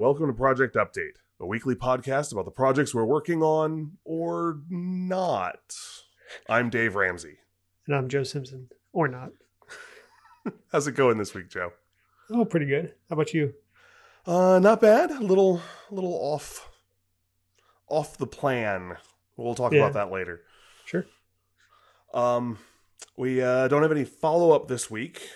Welcome to Project Update, a weekly podcast about the projects we're working on or not. I'm Dave Ramsey. And I'm Joe Simpson, or not. How's it going this week, Joe? Oh, pretty good. How about you? Uh, not bad. A little, a little off, off the plan. We'll talk Yeah. about that later. Sure. Um, we uh, don't have any follow up this week,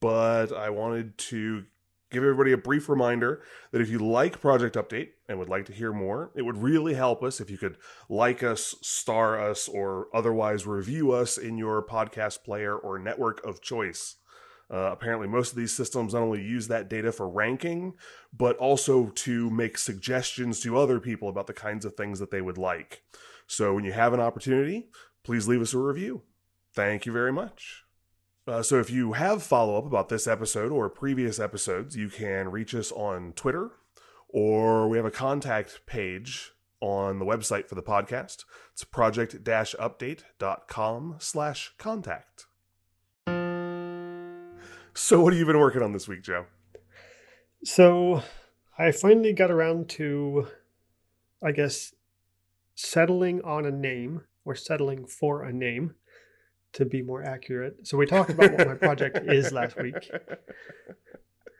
but I wanted to give everybody a brief reminder that if you like Project Update and would like to hear more, it would really help us if you could like us, star us, or otherwise review us in your podcast player or network of choice. Uh, apparently, most of these systems not only use that data for ranking, but also to make suggestions to other people about the kinds of things that they would like. So, when you have an opportunity, please leave us a review. Thank you very much. Uh, so, if you have follow up about this episode or previous episodes, you can reach us on Twitter, or we have a contact page on the website for the podcast. It's project-update.com slash contact. So, what have you been working on this week, Joe? So, I finally got around to, I guess, settling on a name or settling for a name to be more accurate. So, we talked about what my project is last week.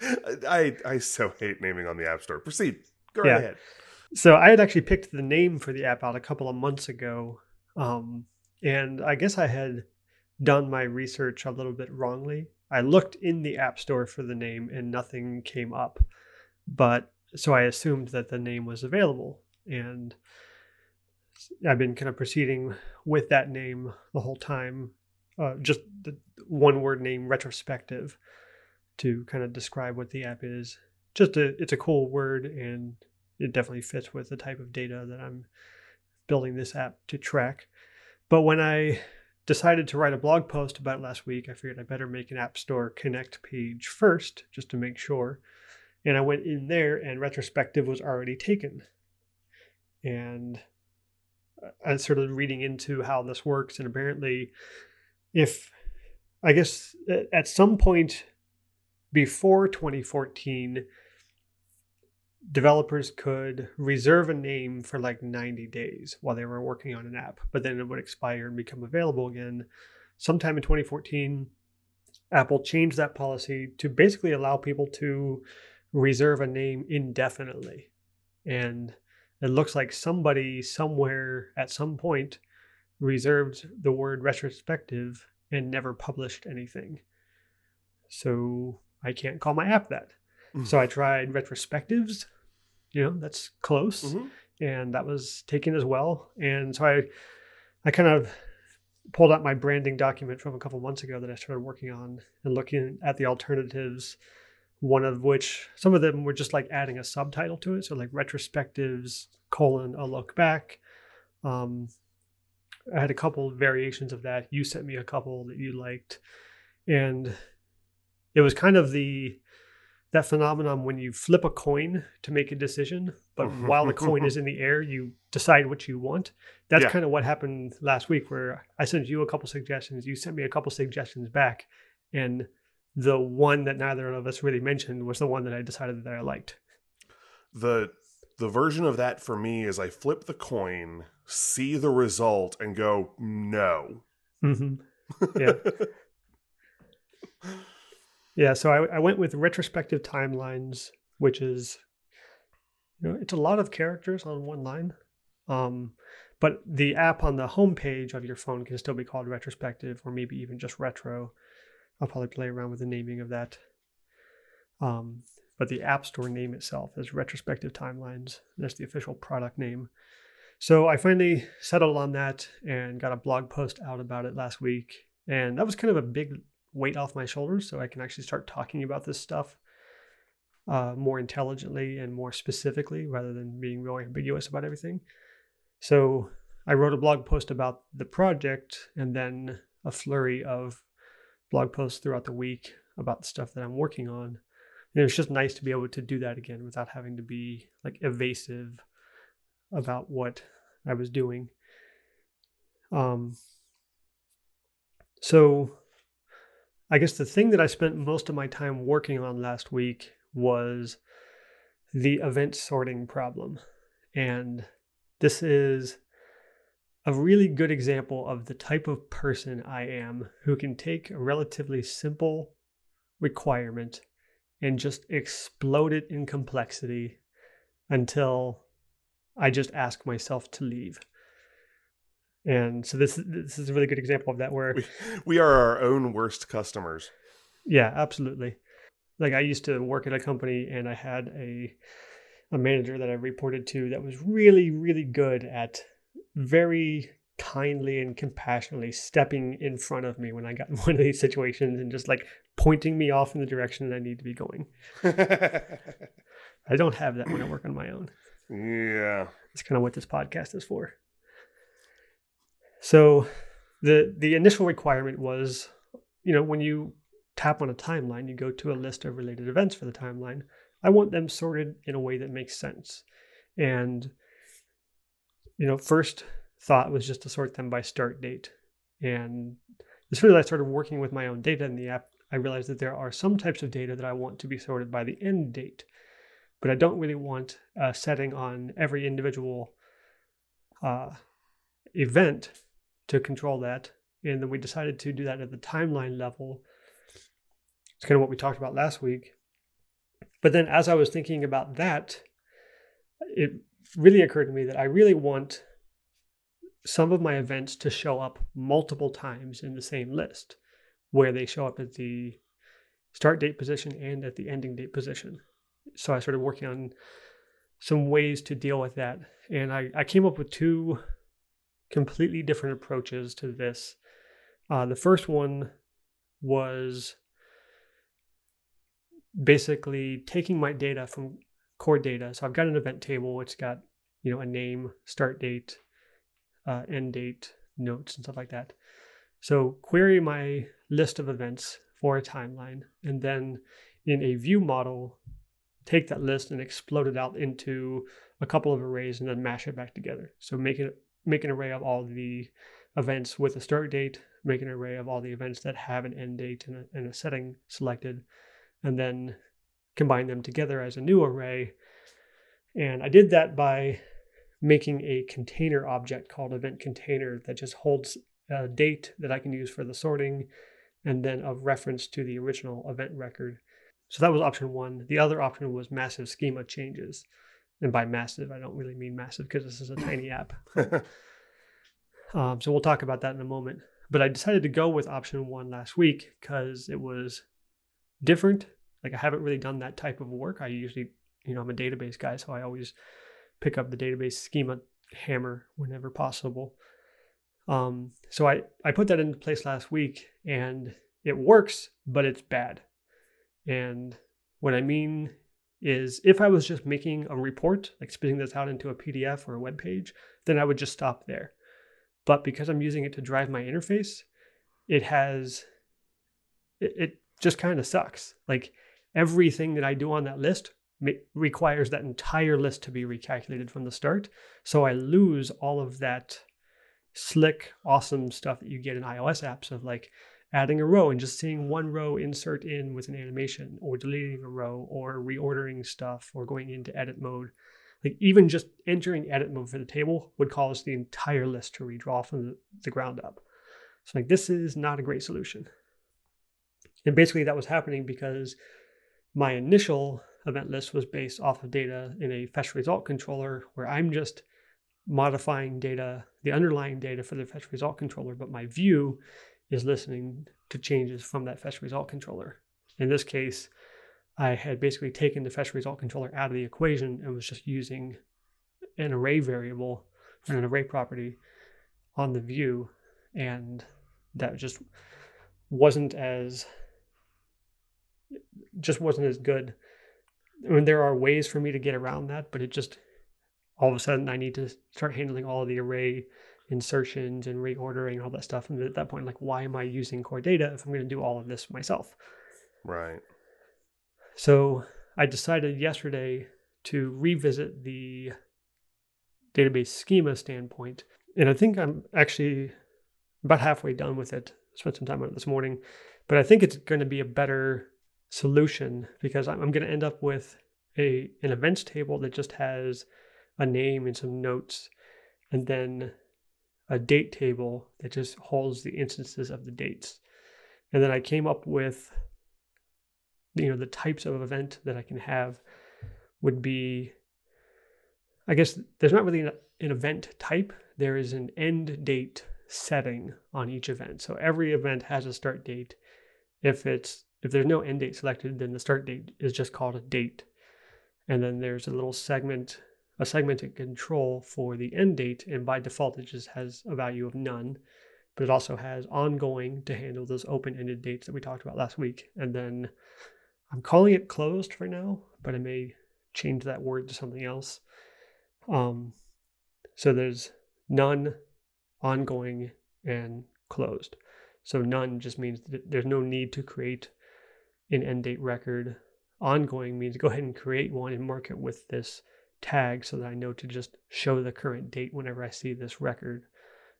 I I so hate naming on the App Store. Proceed. Go right Yeah. ahead. So, I had actually picked the name for the app out a couple of months ago. Um, and I guess I had done my research a little bit wrongly. I looked in the App Store for the name and nothing came up. But so I assumed that the name was available. And I've been kind of proceeding with that name the whole time. Uh, just the one word name, retrospective, to kind of describe what the app is. Just a, it's a cool word and it definitely fits with the type of data that I'm building this app to track. But when I decided to write a blog post about last week, I figured I better make an App Store Connect page first, just to make sure. And I went in there, and retrospective was already taken. And I started reading into how this works, and apparently, if I guess at some point before 2014, developers could reserve a name for like 90 days while they were working on an app, but then it would expire and become available again. Sometime in 2014, Apple changed that policy to basically allow people to reserve a name indefinitely. And it looks like somebody somewhere at some point reserved the word retrospective and never published anything. So I can't call my app that. So I tried retrospectives. You know, that's close. Mhm. And that was taken as well. And so I I kind of pulled out my branding document from a couple months ago that I started working on and looking at the alternatives. One of which some of them were just like adding a subtitle to it. So like retrospectives colon a look back. Um I had a couple variations of that. You sent me a couple that you liked. And it was kind of the that phenomenon when you flip a coin to make a decision, but mm-hmm. while the coin is in the air, you decide what you want. That's Yeah. kind of what happened last week, where I sent you a couple suggestions, you sent me a couple suggestions back, and the one that neither of us really mentioned was the one that I decided that I liked. the the version of that for me is I flip the coin, see the result, and go no. hmm Yeah. Yeah, so I, I went with retrospective timelines, which is, you know, it's a lot of characters on one line. Um, but the app on the homepage of your phone can still be called retrospective or maybe even just retro. I'll probably play around with the naming of that. Um, but the App Store name itself is Retrospective Timelines. That's the official product name. So I finally settled on that and got a blog post out about it last week. And that was kind of a big weight off my shoulders so I can actually start talking about this stuff uh, more intelligently and more specifically rather than being really ambiguous about everything. So I wrote a blog post about the project and then a flurry of blog posts throughout the week about the stuff that I'm working on. And it's just nice to be able to do that again without having to be like evasive about what I was doing. Um, so I guess the thing that I spent most of my time working on last week was the event sorting problem. And this is a really good example of the type of person I am who can take a relatively simple requirement and just explode it in complexity until I just ask myself to leave. And so this this is a really good example of that where we, we are our own worst customers. Yeah, absolutely. Like I used to work at a company and I had a a manager that I reported to that was really really good at very kindly and compassionately stepping in front of me when I got in one of these situations and just like pointing me off in the direction that I need to be going. I don't have that when I work on my own. Yeah. It's kind of what this podcast is for. So the the initial requirement was, you know, when you tap on a timeline, you go to a list of related events for the timeline. I want them sorted in a way that makes sense. And you know, first thought was just to sort them by start date. And as soon as I started working with my own data in the app, I realized that there are some types of data that I want to be sorted by the end date. But I don't really want a setting on every individual uh, event to control that. And then we decided to do that at the timeline level. It's kind of what we talked about last week. But then as I was thinking about that, it really occurred to me that I really want some of my events to show up multiple times in the same list, where they show up at the start date position and at the ending date position. So I started working on some ways to deal with that. And I, I came up with two completely different approaches to this. Uh, the first one was basically taking my data from core data. So I've got an event table. It's got you know a name, start date, uh, end date, notes, and stuff like that. So query my list of events for a timeline, and then in a view model, take that list and explode it out into a couple of arrays, and then mash it back together. So make it make an array of all the events with a start date, make an array of all the events that have an end date and a, and a setting selected, and then combine them together as a new array. And I did that by making a container object called event container that just holds a date that I can use for the sorting and then a reference to the original event record. So that was option one. The other option was massive schema changes. And by massive, I don't really mean massive because this is a tiny app. um, so we'll talk about that in a moment. But I decided to go with option one last week because it was different. Like I haven't really done that type of work. I usually, you know, I'm a database guy, so I always pick up the database schema hammer whenever possible. Um, so I, I put that into place last week and it works, but it's bad. And what I mean is if I was just making a report, like spitting this out into a PDF or a web page, then I would just stop there. But because I'm using it to drive my interface, it has, it, it just kind of sucks. Like everything that I do on that list requires that entire list to be recalculated from the start. So I lose all of that slick, awesome stuff that you get in iOS apps of like adding a row and just seeing one row insert in with an animation or deleting a row or reordering stuff or going into edit mode. Like even just entering edit mode for the table would cause the entire list to redraw from the, ground up. So like this is not a great solution. And basically that was happening because my initial event list was based off of data in a fetch result controller where I'm just modifying data, the underlying data for the fetch result controller, but my view is listening to changes from that fetch result controller. In this case, I had basically taken the fetch result controller out of the equation and was just using an array variable and an array property on the view. And that just wasn't as just wasn't as good. I mean, there are ways for me to get around that, but it just all of a sudden I need to start handling all the array insertions and reordering all that stuff. And at that point, like, why am I using core data if I'm going to do all of this myself? Right. So I decided yesterday to revisit the database schema standpoint. And I think I'm actually about halfway done with it. Spent some time on it this morning, but I think it's going to be a better solution because I'm, I'm going to end up with a an events table that just has a name and some notes, and then a date table that just holds the instances of the dates. And then I came up with you know the types of event that I can have would be I guess there's not really an, an event type. There is an end date setting on each event. So every event has a start date. If it's if there's no end date selected, then the start date is just called a date. And then there's a little segment, a segmented control for the end date, and by default it just has a value of none. But it also has ongoing to handle those open-ended dates that we talked about last week. And then I'm calling it closed for now, but I may change that word to something else. Um, so there's none, ongoing, and closed. So none just means that there's no need to create an end date record. Ongoing means go ahead and create one and mark it with this tag so that I know to just show the current date whenever I see this record.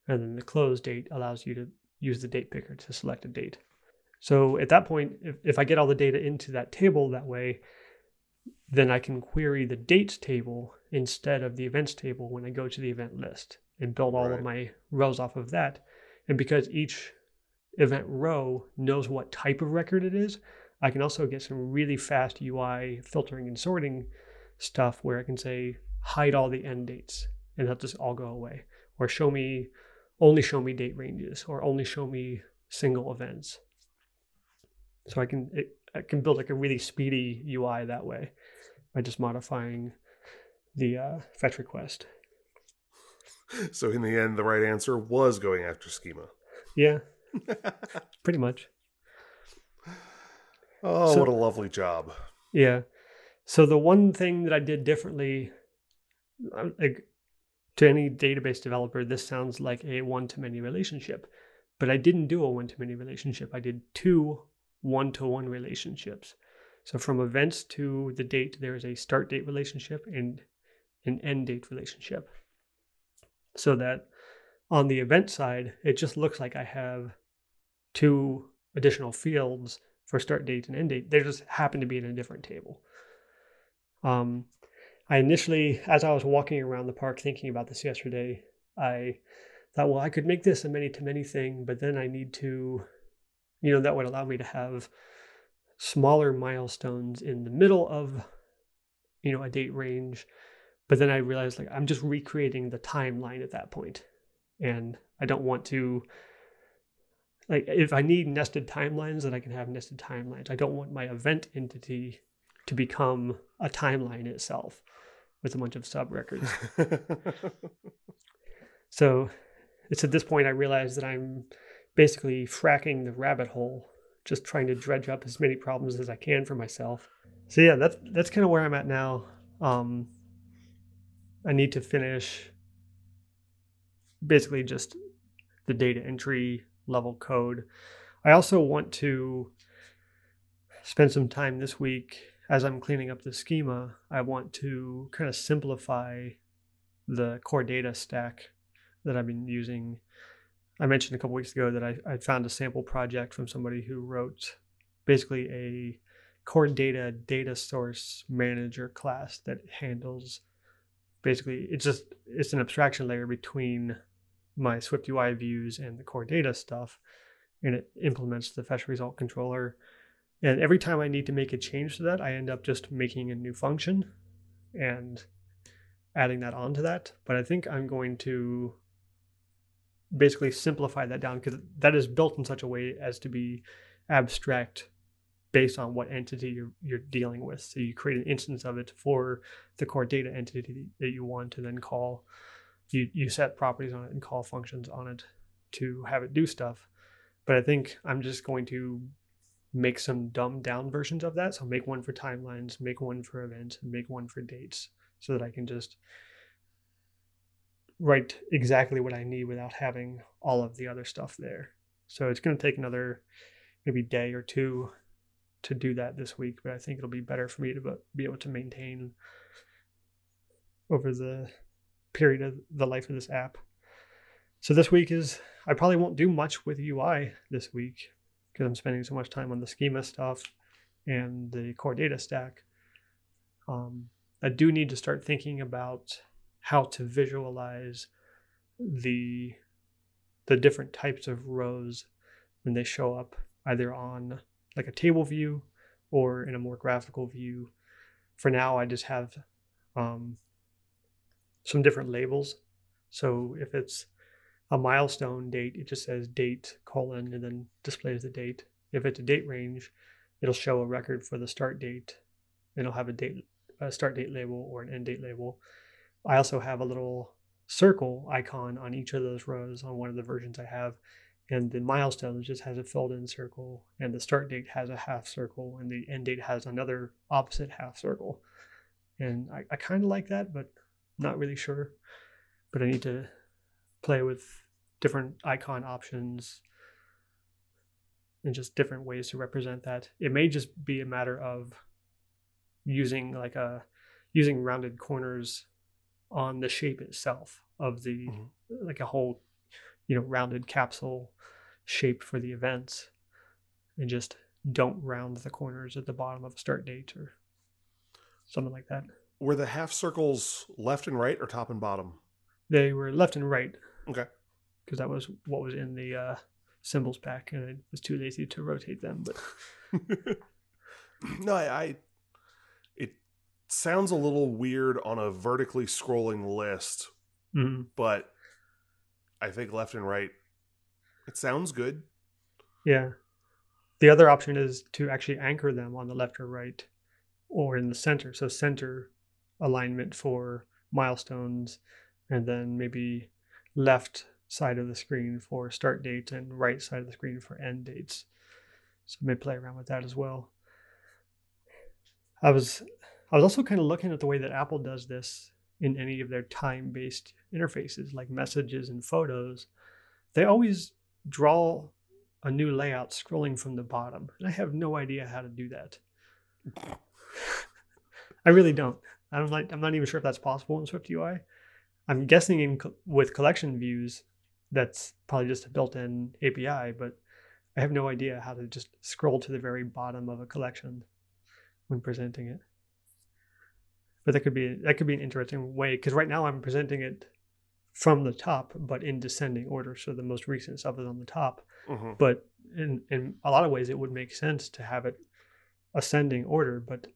And then the close date allows you to use the date picker to select a date. So at that point, if, if I get all the data into that table that way, then I can query the dates table instead of the events table when I go to the event list and build all right. of my rows off of that. And because each event row knows what type of record it is, I can also get some really fast UI filtering and sorting stuff where I can say hide all the end dates and that just all go away or show me only show me date ranges or only show me single events. So I can it, I can build like a really speedy UI that way by just modifying the uh, fetch request. So in the end, the right answer was going after schema. Yeah, pretty much. Oh, so, what a lovely job. Yeah. So the one thing that I did differently, uh, like to any database developer, this sounds like a one-to-many relationship, but I didn't do a one-to-many relationship. I did two one-to-one relationships. So from events to the date, there is a start date relationship and an end date relationship. So that on the event side, it just looks like I have two additional fields for start date and end date. They just happen to be in a different table. Um, I initially, as I was walking around the park thinking about this yesterday, I thought, well, I could make this a many to many thing, but then I need to, you know, that would allow me to have smaller milestones in the middle of, you know, a date range. But then I realized like I'm just recreating the timeline at that point, and I don't want to like if I need nested timelines, then I can have nested timelines. I don't want my event entity to become a timeline itself with a bunch of sub records. so it's at this point I realize that I'm basically fracking the rabbit hole, just trying to dredge up as many problems as I can for myself. So yeah, that's that's kind of where I'm at now. Um, I need to finish basically just the data entry level code. I also want to spend some time this week as I'm cleaning up the schema. I want to kind of simplify the core data stack that I've been using. I mentioned a couple weeks ago that I, I found a sample project from somebody who wrote basically a core data data source manager class that handles basically it's just it's an abstraction layer between my Swift UI views and the core data stuff, and it implements the fetch result controller. And every time I need to make a change to that, I end up just making a new function and adding that onto that. But I think I'm going to basically simplify that down because that is built in such a way as to be abstract based on what entity you're, you're dealing with. So you create an instance of it for the core data entity that you want to then call you you set properties on it and call functions on it to have it do stuff. But I think I'm just going to make some dumbed down versions of that. So make one for timelines, make one for events, and make one for dates so that I can just write exactly what I need without having all of the other stuff there. So it's going to take another maybe day or two to do that this week, but I think it'll be better for me to be able to maintain over the period of the life of this app. So this week is I probably won't do much with UI this week because I'm spending so much time on the schema stuff and the core data stack. Um, I do need to start thinking about how to visualize the the different types of rows when they show up either on like a table view or in a more graphical view. For now, I just have um, some different labels. So if it's a milestone date, it just says date colon and then displays the date. If it's a date range, it'll show a record for the start date. And it'll have a date, a start date label or an end date label. I also have a little circle icon on each of those rows on one of the versions I have. And the milestone just has a filled in circle, and the start date has a half circle, and the end date has another opposite half circle. And I, I kind of like that, but not really sure. But I need to play with different icon options and just different ways to represent that. It may just be a matter of using like a using rounded corners on the shape itself of the mm-hmm. like a whole you know rounded capsule shape for the events and just don't round the corners at the bottom of a start date or something like that were the half circles left and right or top and bottom they were left and right okay because that was what was in the uh, symbols pack and i was too lazy to rotate them but no I, I sounds a little weird on a vertically scrolling list, mm-hmm. but I think left and right, it sounds good. Yeah. The other option is to actually anchor them on the left or right or in the center. So, center alignment for milestones, and then maybe left side of the screen for start dates and right side of the screen for end dates. So, I may play around with that as well. I was I was also kind of looking at the way that Apple does this in any of their time based interfaces, like messages and photos. They always draw a new layout scrolling from the bottom. And I have no idea how to do that. I really don't. I'm not, I'm not even sure if that's possible in Swift UI. I'm guessing in with collection views, that's probably just a built-in API, but I have no idea how to just scroll to the very bottom of a collection when presenting it but that could be that could be an interesting way because right now I'm presenting it from the top, but in descending order. So the most recent stuff is on the top. Mm-hmm. But in in a lot of ways, it would make sense to have it ascending order, but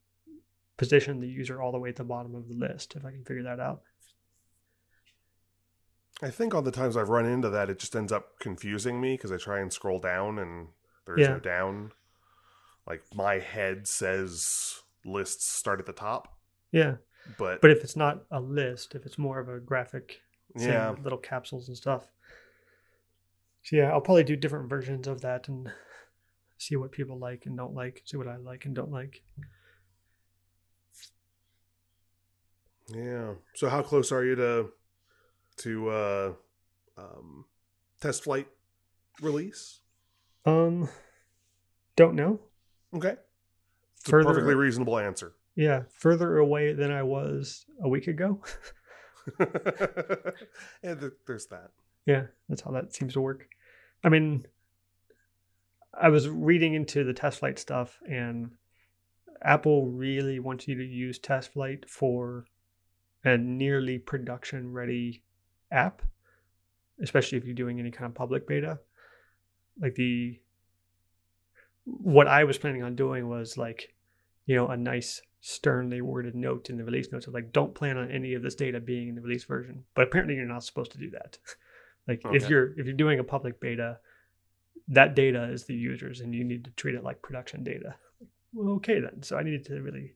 position the user all the way at the bottom of the list if I can figure that out. I think all the times I've run into that, it just ends up confusing me because I try and scroll down and there's yeah. no down. Like my head says lists start at the top yeah. But but if it's not a list, if it's more of a graphic, yeah, little capsules and stuff. So yeah, I'll probably do different versions of that and see what people like and don't like, see what I like and don't like. Yeah. So how close are you to to uh um test flight release? Um don't know. Okay. It's Further, a perfectly reasonable answer. Yeah, further away than I was a week ago. yeah, there's that. Yeah, that's how that seems to work. I mean, I was reading into the test flight stuff, and Apple really wants you to use test flight for a nearly production ready app, especially if you're doing any kind of public beta. Like the what I was planning on doing was like, you know, a nice sternly worded note in the release notes of like don't plan on any of this data being in the release version. But apparently you're not supposed to do that. Like okay. if you're if you're doing a public beta that data is the users and you need to treat it like production data. Well, okay then. So i needed to really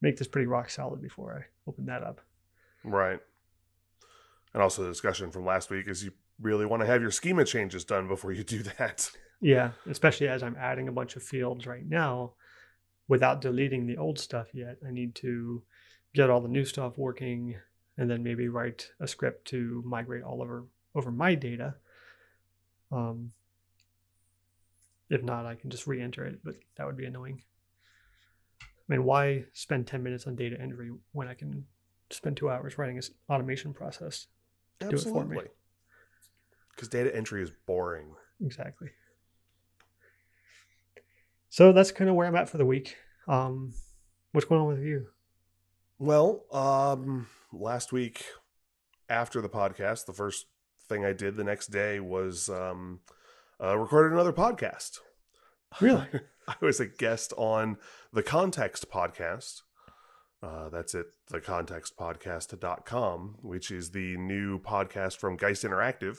make this pretty rock solid before i open that up. Right and also the discussion from last week is you really want to have your schema changes done before you do that yeah especially as i'm adding a bunch of fields right now without deleting the old stuff yet. I need to get all the new stuff working and then maybe write a script to migrate all over over my data. Um, if not, I can just re-enter it, but that would be annoying. I mean, why spend 10 minutes on data entry when I can spend two hours writing an automation process Absolutely. do it for me? Because data entry is boring. Exactly so that's kind of where I'm at for the week. Um, what's going on with you? Well, um, last week after the podcast, the first thing I did the next day was um, uh, recorded another podcast. Really? I was a guest on the Context podcast. Uh, that's at thecontextpodcast.com, which is the new podcast from Geist Interactive,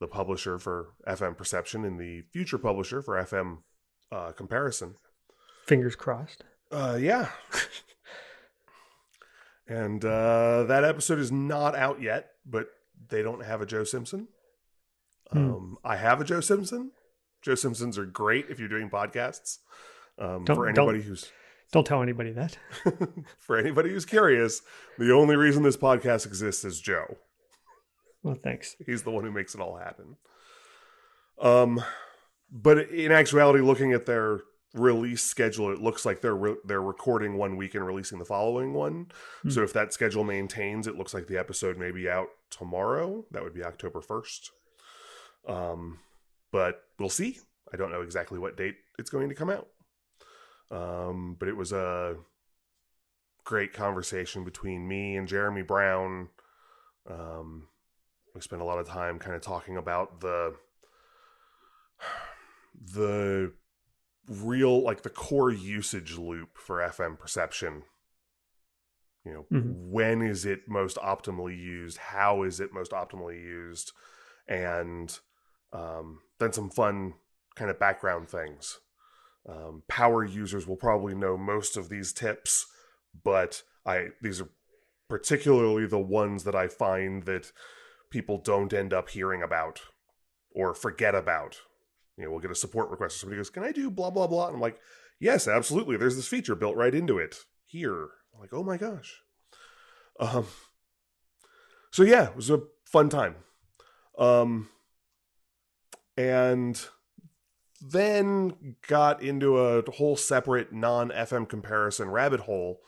the publisher for FM Perception and the future publisher for FM uh, Comparison. Fingers crossed. Uh, yeah. and uh, that episode is not out yet, but they don't have a Joe Simpson. Hmm. Um, I have a Joe Simpson. Joe Simpsons are great if you're doing podcasts. Um, for anybody who's Don't tell anybody that. for anybody who's curious, the only reason this podcast exists is Joe. Well, thanks. He's the one who makes it all happen. Um, but in actuality, looking at their release schedule, it looks like they're re- they're recording one week and releasing the following one. Hmm. So if that schedule maintains, it looks like the episode may be out tomorrow. That would be October first. Um, but we'll see. I don't know exactly what date it's going to come out. Um, but it was a great conversation between me and Jeremy Brown. Um, we spent a lot of time kind of talking about the the real like the core usage loop for FM perception. You know, Mhm. when is it most optimally used? How is it most optimally used? And um, then some fun kind of background things. Um, power users will probably know most of these tips, but I these are particularly the ones that I find that people don't end up hearing about or forget about. You know, we'll get a support request. Somebody goes, "Can I do blah blah blah?" And I'm like, "Yes, absolutely. There's this feature built right into it here." I'm like, "Oh my gosh." Um. So yeah, it was a fun time. Um. And then got into a whole separate non FM comparison rabbit hole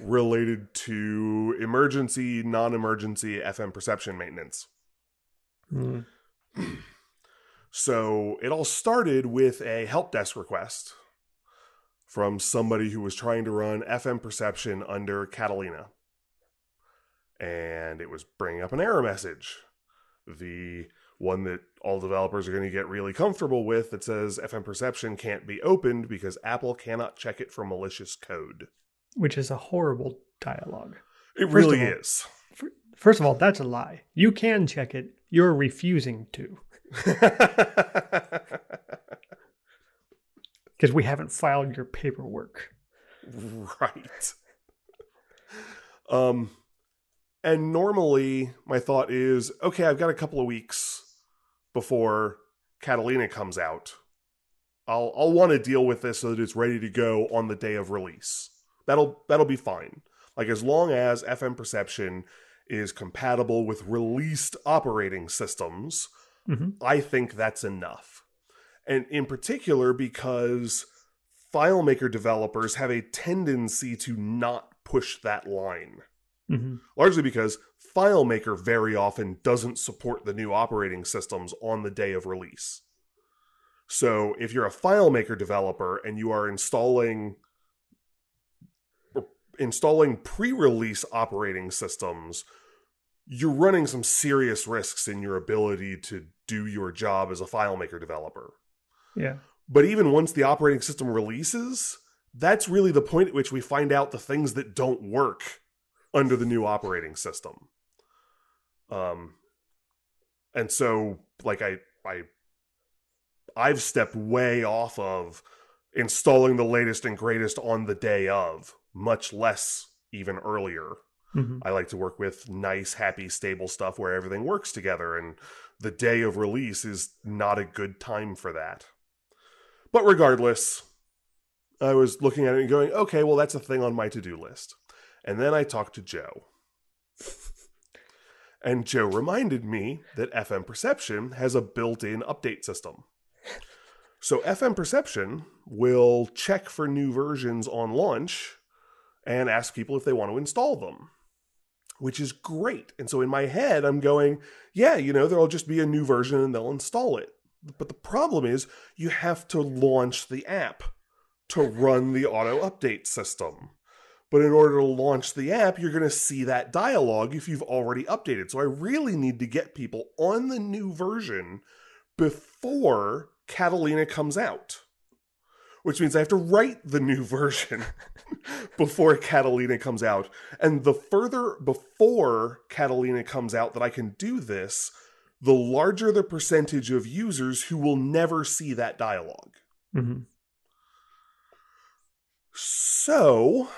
related to emergency, non emergency FM perception maintenance. Mm. So it all started with a help desk request from somebody who was trying to run FM perception under Catalina. And it was bringing up an error message. The one that all developers are going to get really comfortable with that says FM perception can't be opened because Apple cannot check it for malicious code. Which is a horrible dialogue. It First really all- is. First of all, that's a lie. You can check it. You're refusing to because we haven't filed your paperwork. right. Um and normally my thought is okay, I've got a couple of weeks before Catalina comes out. I'll I'll want to deal with this so that it's ready to go on the day of release. That'll that'll be fine. Like as long as FM perception is compatible with released operating systems, hmm I think that's enough. And in particular, because FileMaker developers have a tendency to not push that line. hmm Largely because FileMaker very often doesn't support the new operating systems on the day of release. So if you're a FileMaker developer and you are installing installing pre-release operating systems, you're running some serious risks in your ability to do your job as a FileMaker developer. Yeah. But even once the operating system releases, that's really the point at which we find out the things that don't work under the new operating system. Um and so like I I I've stepped way off of installing the latest and greatest on the day of, much less even earlier. hmm I like to work with nice, happy, stable stuff where everything works together, and the day of release is not a good time for that. But regardless, I was looking at it and going, okay, well, that's a thing on my to do list. And then I talked to Joe. And Joe reminded me that FM Perception has a built in update system. So FM Perception will check for new versions on launch and ask people if they want to install them, which is great. And so in my head, I'm going, yeah, you know, there'll just be a new version and they'll install it. But the problem is, you have to launch the app to run the auto update system, But in order to launch the app, you're going to see that dialogue if you've already updated. So I really need to get people on the new version before Catalina comes out. Which means I have to write the new version before Catalina comes out. And the further before Catalina comes out that I can do this, the larger the percentage of users who will never see that dialogue. Mm-hmm. So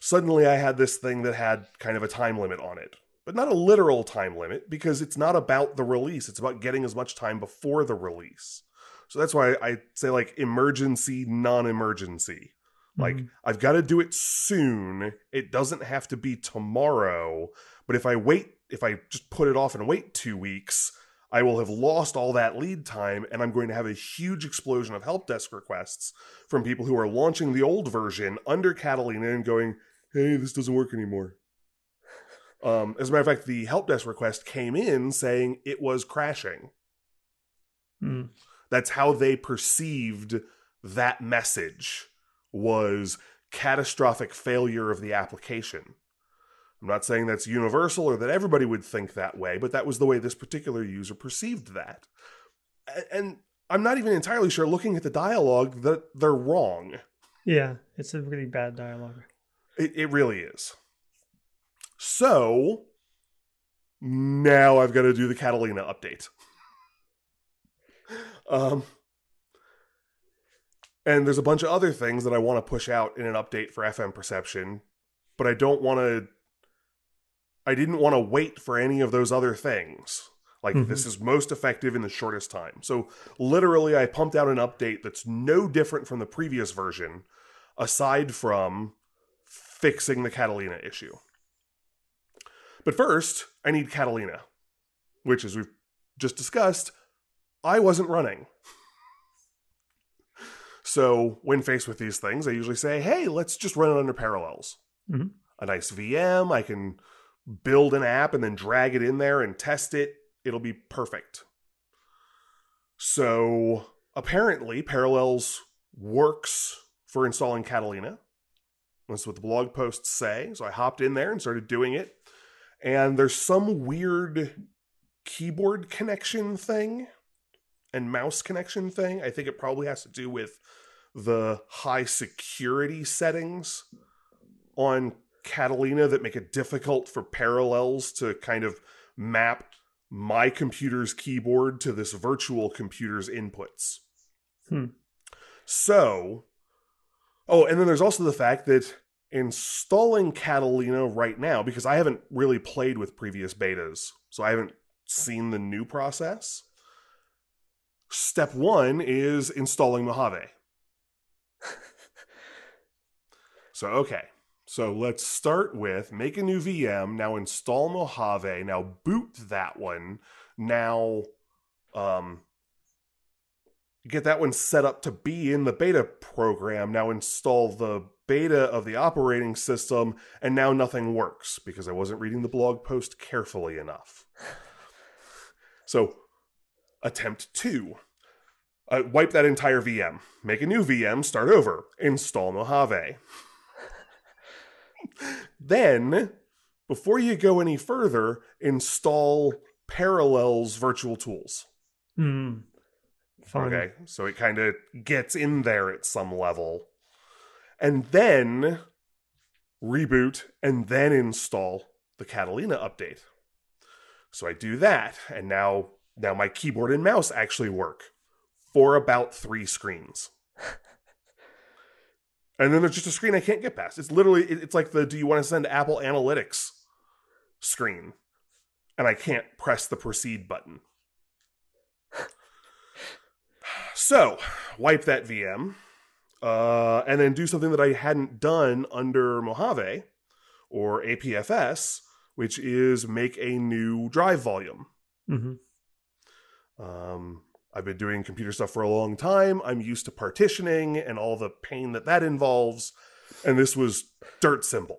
suddenly I had this thing that had kind of a time limit on it, but not a literal time limit because it's not about the release. It's about getting as much time before the release. So that's why I say like emergency, non emergency. Like, Mhm. I've got to do it soon. It doesn't have to be tomorrow. But if I wait, if I just put it off and wait two weeks, I will have lost all that lead time and I'm going to have a huge explosion of help desk requests from people who are launching the old version under Catalina and going, hey, this doesn't work anymore. Um, as a matter of fact, the help desk request came in saying it was crashing. Mm. That's how they perceived that message was catastrophic failure of the application. I'm not saying that's universal or that everybody would think that way, but that was the way this particular user perceived that. And I'm not even entirely sure, looking at the dialogue, that they're wrong. Yeah, it's a really bad dialogue. It, it really is. So now I've got to do the Catalina update. um, and there's a bunch of other things that I want to push out in an update for FM Perception, but I don't want to. I didn't want to wait for any of those other things. Like, Mhm. this is most effective in the shortest time. So, literally, I pumped out an update that's no different from the previous version, aside from fixing the Catalina issue. But first, I need Catalina, which, as we've just discussed, I wasn't running. So, when faced with these things, I usually say, hey, let's just run it under Parallels. Mhm. A nice VM, I can build an app and then drag it in there and test it. It'll be perfect. So, apparently, Parallels works for installing Catalina. That's what the blog posts say. So I hopped in there and started doing it. And there's some weird keyboard connection thing and mouse connection thing. I think it probably has to do with the high security settings on Catalina that make it difficult for parallels to kind of map my computer's keyboard to this virtual computer's inputs. Hmm. So, oh, and then there's also the fact that installing Catalina right now, because I haven't really played with previous betas, so I haven't seen the new process. Step one is installing Mojave. so, okay. So let's start with make a new VM, now install Mojave, now boot that one, now um, get that one set up to be in the beta program, now install the beta of the operating system, and now nothing works because I wasn't reading the blog post carefully enough. So, attempt two. Uh, wipe that entire VM. Make a new VM, start over, install Mojave. then, before you go any further, install Parallels Virtual Tools. Mm. Okay, so it kind of gets in there at some level. And then reboot and then install the Catalina update. So I do that, and now now my keyboard and mouse actually work for about three screens. and then there's just a screen I can't get past. It's literally it's like the do you want to send Apple Analytics screen, and I can't press the proceed button. So, wipe that VM, uh, and then do something that I hadn't done under Mojave or APFS, which is make a new drive volume. hmm Um, I've been doing computer stuff for a long time. I'm used to partitioning and all the pain that that involves, and this was dirt simple.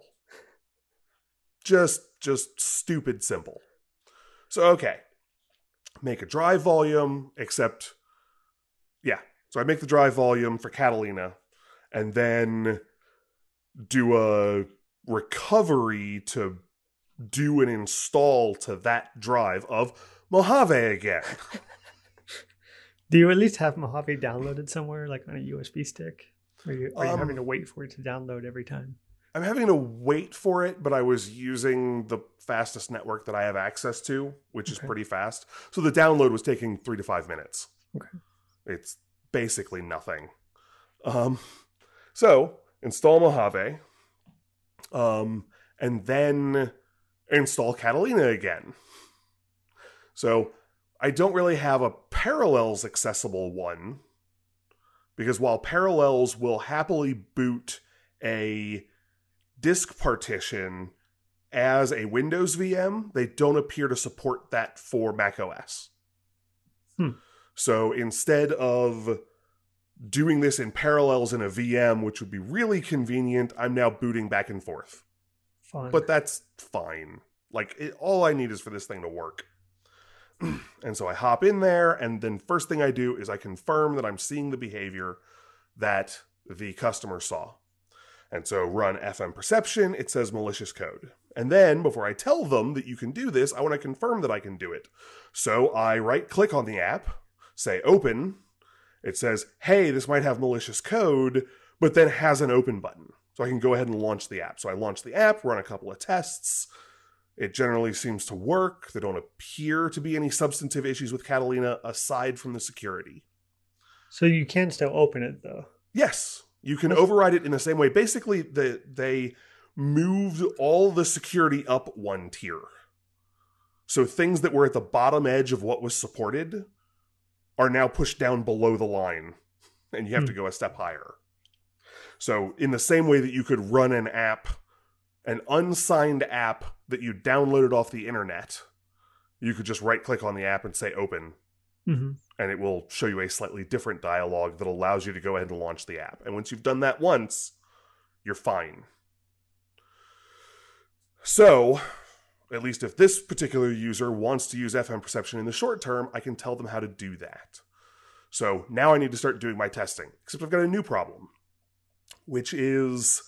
Just, just stupid simple. So okay, make a drive volume, except, yeah. So I make the drive volume for Catalina, and then do a recovery to do an install to that drive of Mojave again. Do you at least have Mojave downloaded somewhere, like on a USB stick? Or are you, are you Um, having to wait for it to download every time? I'm having to wait for it, but I was using the fastest network that I have access to, which is pretty fast. So the download was taking three to five minutes. Okay. It's basically nothing. Um, so install Mojave, um, and then install Catalina again. So I don't really have a Parallels accessible one because while Parallels will happily boot a disk partition as a Windows VM, they don't appear to support that for Mac OS. Hmm. So instead of doing this in parallels in a VM, which would be really convenient, I'm now booting back and forth. Fun. But that's fine. Like it, all I need is for this thing to work. and so I hop in there, and then first thing I do is I confirm that I'm seeing the behavior that the customer saw. And so run FM perception, it says malicious code. And then before I tell them that you can do this, I want to confirm that I can do it. So I right click on the app, say open. It says, hey, this might have malicious code, but then has an open button. So I can go ahead and launch the app. So I launch the app, run a couple of tests. It generally seems to work. There don't appear to be any substantive issues with Catalina aside from the security. so you can still open it though. Yes, you can override it in the same way. Basically, the, they moved all the security up one tier. So things that were at the bottom edge of what was supported are now pushed down below the line, and you have Hmm. to go a step higher. So, in the same way that you could run an app, an unsigned app that you downloaded off the internet, you could just right click on the app and say open, hmm and it will show you a slightly different dialogue that allows you to go ahead and launch the app. And once you've done that once, you're fine. So, at least if this particular user wants to use FM perception in the short term, I can tell them how to do that. So now I need to start doing my testing. Except I've got a new problem, which is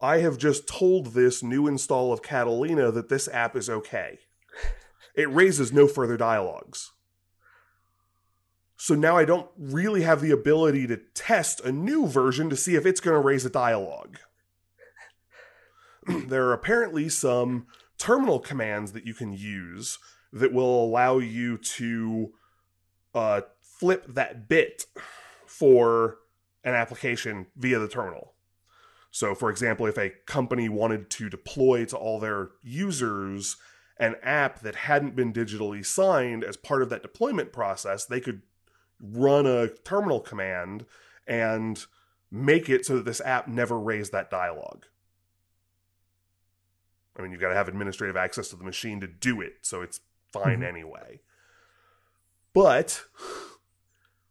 I have just told this new install of Catalina that this app is okay. It raises no further dialogues. So now I don't really have the ability to test a new version to see if it's going to raise a dialogue. there are apparently some terminal commands that you can use that will allow you to uh, flip that bit for an application via the terminal. So, for example, if a company wanted to deploy to all their users an app that hadn't been digitally signed as part of that deployment process, they could run a terminal command and make it so that this app never raised that dialogue. I mean, you've got to have administrative access to the machine to do it, so it's fine Mhm. anyway. But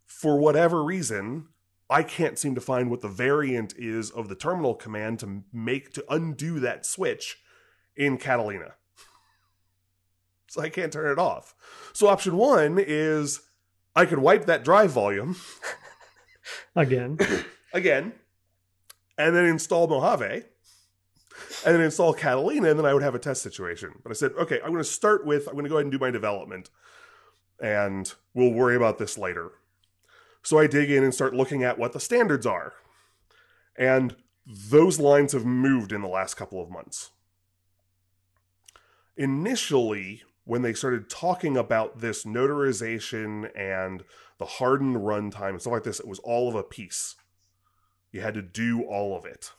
for whatever reason, I can't seem to find what the variant is of the terminal command to make to undo that switch in Catalina. So I can't turn it off. So option one is I could wipe that drive volume Again. again, and then install Mojave, and then install Catalina, and then I would have a test situation. But I said, okay, I'm going to start with, I'm going to go ahead and do my development, and we'll worry about this later. So I dig in and start looking at what the standards are. And those lines have moved in the last couple of months. Initially, when they started talking about this notarization and the hardened runtime and stuff like this, it was all of a piece. You had to do all of it.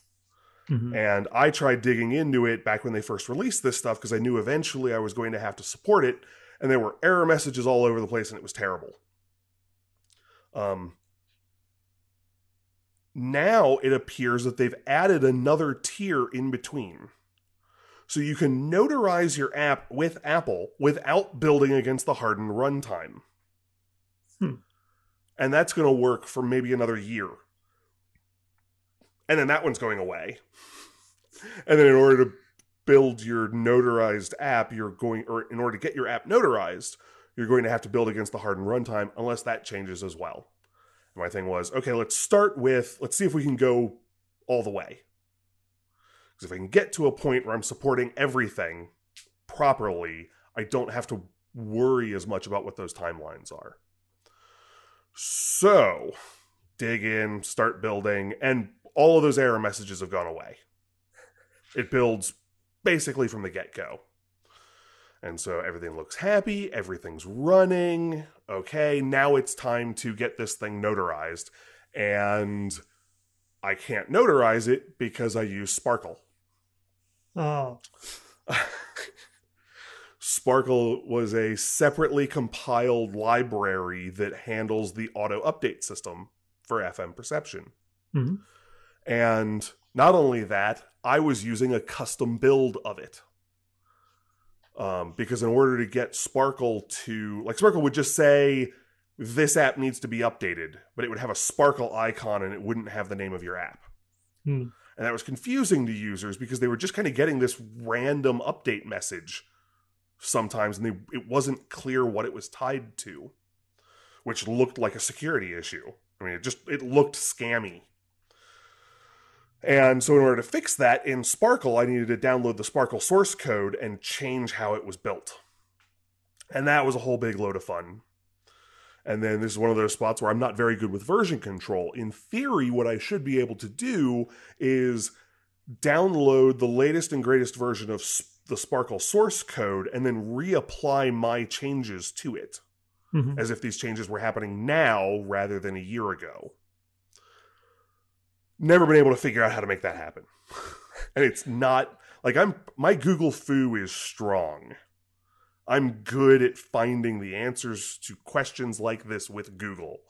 Mhm. And I tried digging into it back when they first released this stuff because I knew eventually I was going to have to support it. And there were error messages all over the place and it was terrible. Um, now it appears that they've added another tier in between. So you can notarize your app with Apple without building against the hardened runtime. Hmm. And that's going to work for maybe another year. And then that one's going away. And then in order to build your notarized app, you're going, or in order to get your app notarized, you're going to have to build against the hardened runtime unless that changes as well. And my thing was, okay, let's start with, let's see if we can go all the way. Because if I can get to a point where I'm supporting everything properly, I don't have to worry as much about what those timelines are. So, dig in, start building, and all of those error messages have gone away. It builds basically from the get go. And so everything looks happy, everything's running. Okay, now it's time to get this thing notarized. And I can't notarize it because I use Sparkle. Oh, Sparkle was a separately compiled library that handles the auto update system for FM perception. Mhm. And not only that, I was using a custom build of it. Um, because in order to get Sparkle to, like, Sparkle would just say, this app needs to be updated, but it would have a Sparkle icon and it wouldn't have the name of your app. Hmm. And that was confusing to users because they were just kind of getting this random update message sometimes and they, it wasn't clear what it was tied to, which looked like a security issue. I mean, it just it looked scammy. And so in order to fix that in Sparkle, I needed to download the Sparkle source code and change how it was built. And that was a whole big load of fun. And then this is one of those spots where I'm not very good with version control. In theory, what I should be able to do is download the latest and greatest version of the Sparkle source code and then reapply my changes to it Mhm. as if these changes were happening now rather than a year ago. Never been able to figure out how to make that happen. and it's not like I'm my Google foo is strong. I'm good at finding the answers to questions like this with Google.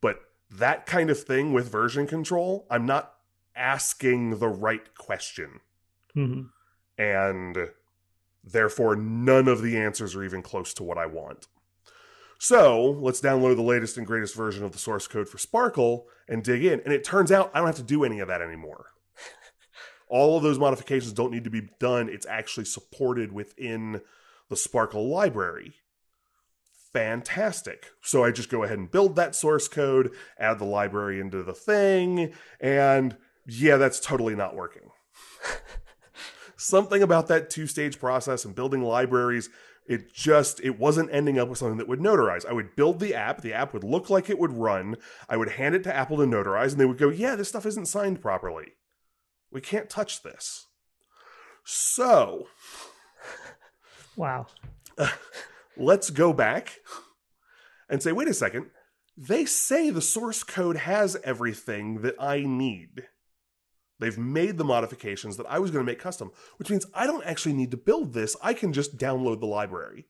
But that kind of thing with version control, I'm not asking the right question Mhm. and therefore none of the answers are even close to what I want. So let's download the latest and greatest version of the source code for Sparkle and dig in. And it turns out I don't have to do any of that anymore. All of those modifications don't need to be done. It's actually supported within the Sparkle library. Fantastic. So I just go ahead and build that source code, add the library into the thing, and yeah, that's totally not working something about that two stage process and building libraries it just it wasn't ending up with something that would notarize. I would build the app the app would look like it would run. I would hand it to apple to notarize and they would go yeah this stuff isn't signed properly. We can't touch this. So Wow. let's go back and say wait a second. They say the source code has everything that i need They've made the modifications that I was going to make custom, which means I don't actually need to build this. I can just download the library.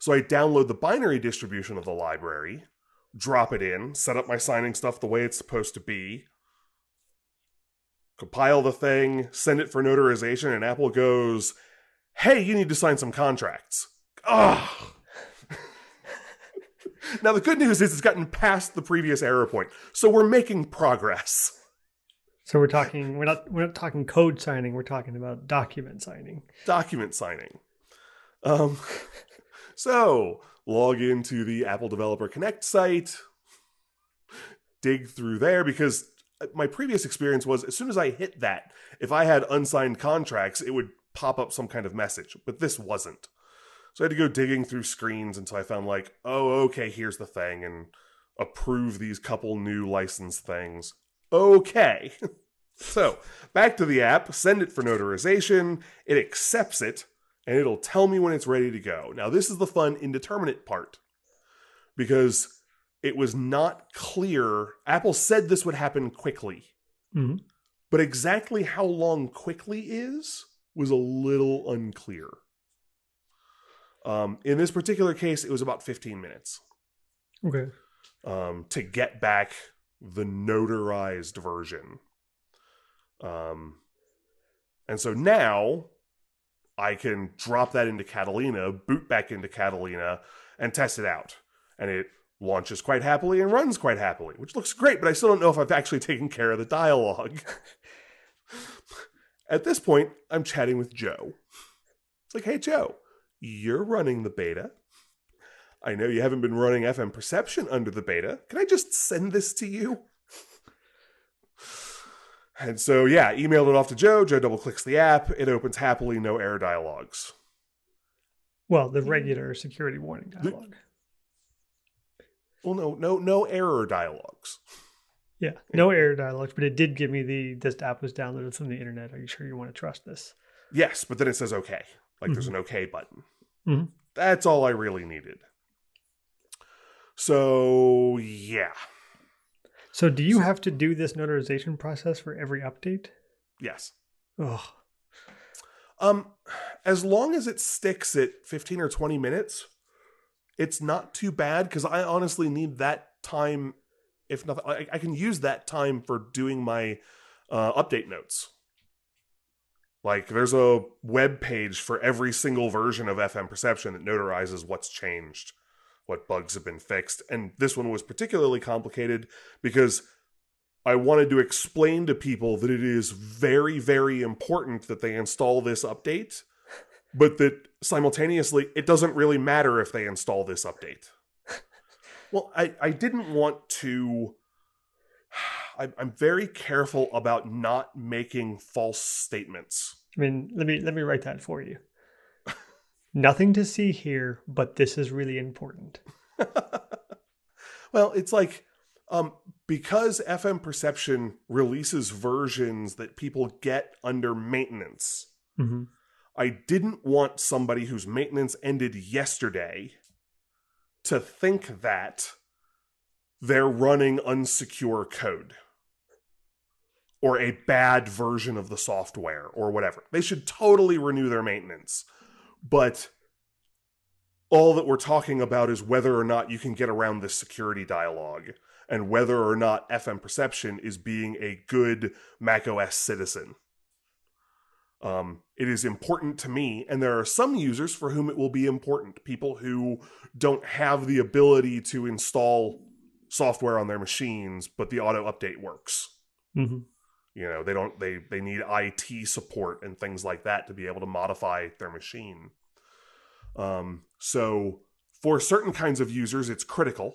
So I download the binary distribution of the library, drop it in, set up my signing stuff the way it's supposed to be, compile the thing, send it for notarization, and Apple goes, Hey, you need to sign some contracts. Ugh. now, the good news is it's gotten past the previous error point, so we're making progress. So we're talking we're not we're not talking code signing, we're talking about document signing. document signing. Um, so log into the Apple Developer Connect site, dig through there because my previous experience was as soon as I hit that, if I had unsigned contracts, it would pop up some kind of message, but this wasn't. So I had to go digging through screens until I found like, oh, okay, here's the thing, and approve these couple new license things. Okay. so back to the app, send it for notarization, it accepts it, and it'll tell me when it's ready to go. Now, this is the fun indeterminate part because it was not clear. Apple said this would happen quickly, Mhm. but exactly how long quickly is was a little unclear. Um, in this particular case, it was about 15 minutes Okay. um, to get back the notarized version. Um, and so now I can drop that into Catalina, boot back into Catalina, and test it out. And it launches quite happily and runs quite happily, which looks great, but I still don't know if I've actually taken care of the dialogue. At this point, I'm chatting with Joe. It's like, hey, Joe, you're running the beta. I know you haven't been running FM Perception under the beta. Can I just send this to you? And so, yeah, emailed it off to Joe. Joe double clicks the app. It opens happily, no error dialogues. Well, the regular security warning dialogue. Well, no, no, no error dialogues. Yeah, no error dialogues, but it did give me the this app was downloaded from the internet. Are you sure you want to trust this? Yes, but then it says okay. Like there's an okay button. Mhm. That's all I really needed. So, yeah. So, do you So- have to do this notarization process for every update? Yes. Oh, Um, as long as it sticks at 15 or 20 minutes, it's not too bad because I honestly need that time. If nothing, I, I can use that time for doing my uh, update notes. Like, there's a web page for every single version of FM Perception that notarizes what's changed, what bugs have been fixed. And this one was particularly complicated because I wanted to explain to people that it is very, very important that they install this update, but that simultaneously it doesn't really matter if they install this update. Well, I, I didn't want to. I, I'm very careful about not making false statements. I mean, let me let me write that for you. Nothing to see here, but this is really important. well, it's like um, because FM Perception releases versions that people get under maintenance. Mm-hmm. I didn't want somebody whose maintenance ended yesterday to think that they're running unsecure code or a bad version of the software or whatever. They should totally renew their maintenance. But all that we're talking about is whether or not you can get around this security dialogue and whether or not FM Perception is being a good macOS citizen. Um, it is important to me, and there are some users for whom it will be important. People who don't have the ability to install software on their machines, but the auto update works. Mm-hmm. You know, they don't they they need IT support and things like that to be able to modify their machine. Um, so for certain kinds of users, it's critical.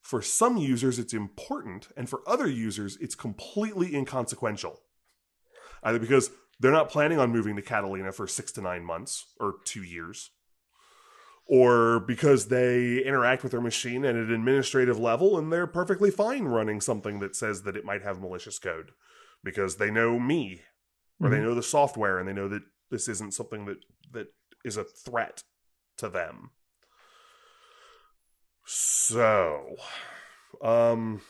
For some users, it's important, and for other users, it's completely inconsequential. Either because they're not planning on moving to Catalina for six to nine months or two years, or because they interact with their machine at an administrative level and they're perfectly fine running something that says that it might have malicious code because they know me or they Mhm. know the software and they know that this isn't something that that is a threat to them. So, um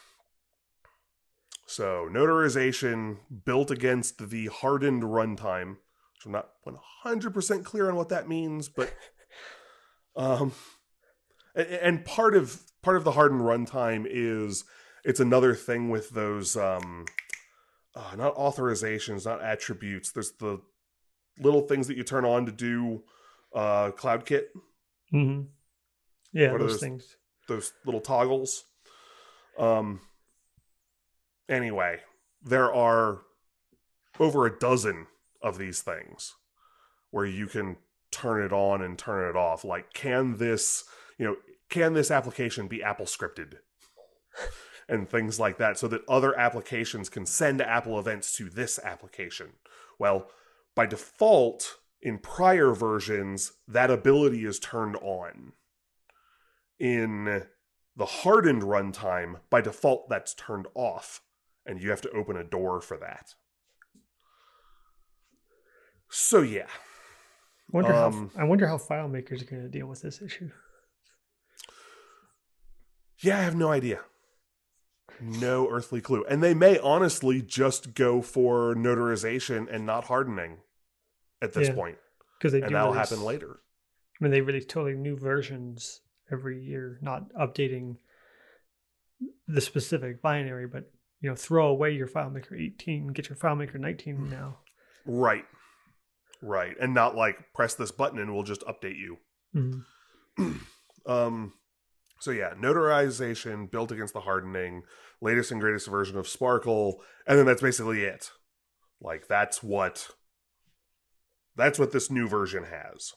so notarization built against the hardened runtime, which I'm not 100% clear on what that means, but um and part of part of the hardened runtime is it's another thing with those um uh, not authorizations, not attributes. There's the little things that you turn on to do uh CloudKit, Mm-hmm. Yeah, those those- things. those little toggles. Um anyway, there are over a dozen of these things where you can turn it on and turn it off. Like can this, you know, can this application be Apple scripted? and things like that so that other applications can send Apple events to this application. Well, by default in prior versions that ability is turned on. In the hardened runtime, by default, that's turned off, and you have to open a door for that. So yeah, Wonder Um, how I wonder how file makers are going to deal with this issue. yeah, I have no idea, no earthly clue, and they may honestly just go for notarization and not hardening at this Yeah, point, Because they and do that'll release- happen later. I mean, they release totally new versions every year, not updating the specific binary, but you know, throw away your FileMaker 18, get your FileMaker 19 now. Right, right, and not like press this button and we'll just update you. Mhm. um so yeah notarization built against the hardening latest and greatest version of sparkle and then that's basically it like that's what that's what this new version has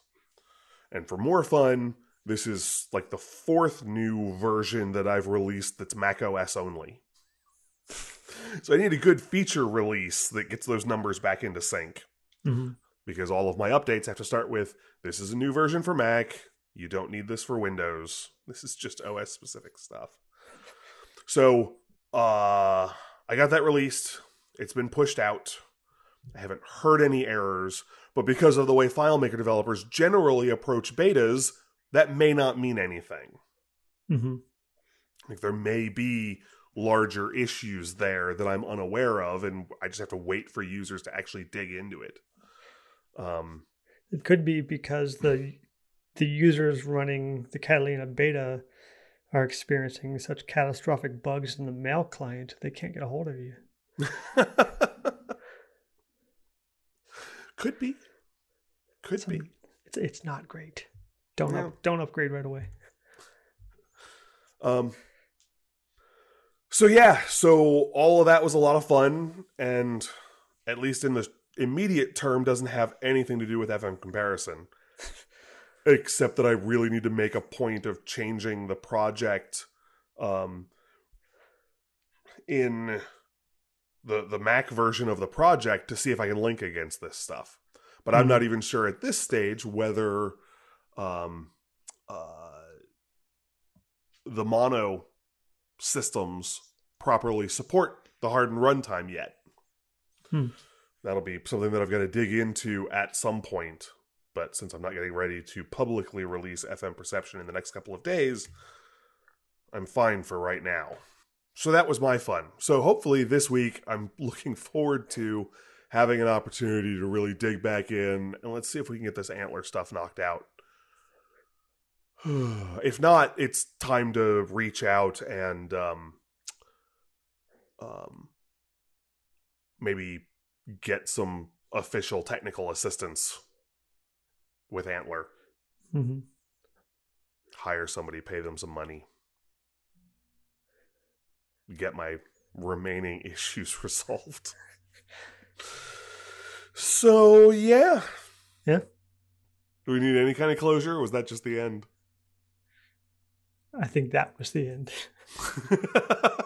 and for more fun this is like the fourth new version that i've released that's mac os only so I need a good feature release that gets those numbers back into sync hmm because all of my updates have to start with this is a new version for Mac. You don't need this for Windows. This is just OS specific stuff. So, uh I got that released. It's been pushed out. I haven't heard any errors, but because of the way FileMaker developers generally approach betas, that may not mean anything. hmm Like there may be larger issues there that I'm unaware of, and I just have to wait for users to actually dig into it. Um, It could be because the the users running the Catalina beta are experiencing such catastrophic bugs in the mail client they can't get a hold of you. could be, could So be. It's it's not great. Don't Yeah. up, don't upgrade right away. Um, so yeah, so all of that was a lot of fun, and at least in the immediate term, doesn't have anything to do with FM comparison, except that I really need to make a point of changing the project, um, in the the Mac version of the project to see if I can link against this stuff. But I'm Mhm. not even sure at this stage whether, um, uh, the mono systems properly support the hardened runtime yet. Hmm. That'll be something that I've got to dig into at some point. But since I'm not getting ready to publicly release FM Perception in the next couple of days, I'm fine for right now. So that was my fun. So hopefully this week I'm looking forward to having an opportunity to really dig back in and let's see if we can get this ANTLR stuff knocked out. if not, it's time to reach out and um, um, maybe get some official technical assistance with ANTLR. hmm Hire somebody, pay them some money, get my remaining issues resolved. So yeah, Yeah. Do we need any kind of closure? Or was that just the end? I think that was the end.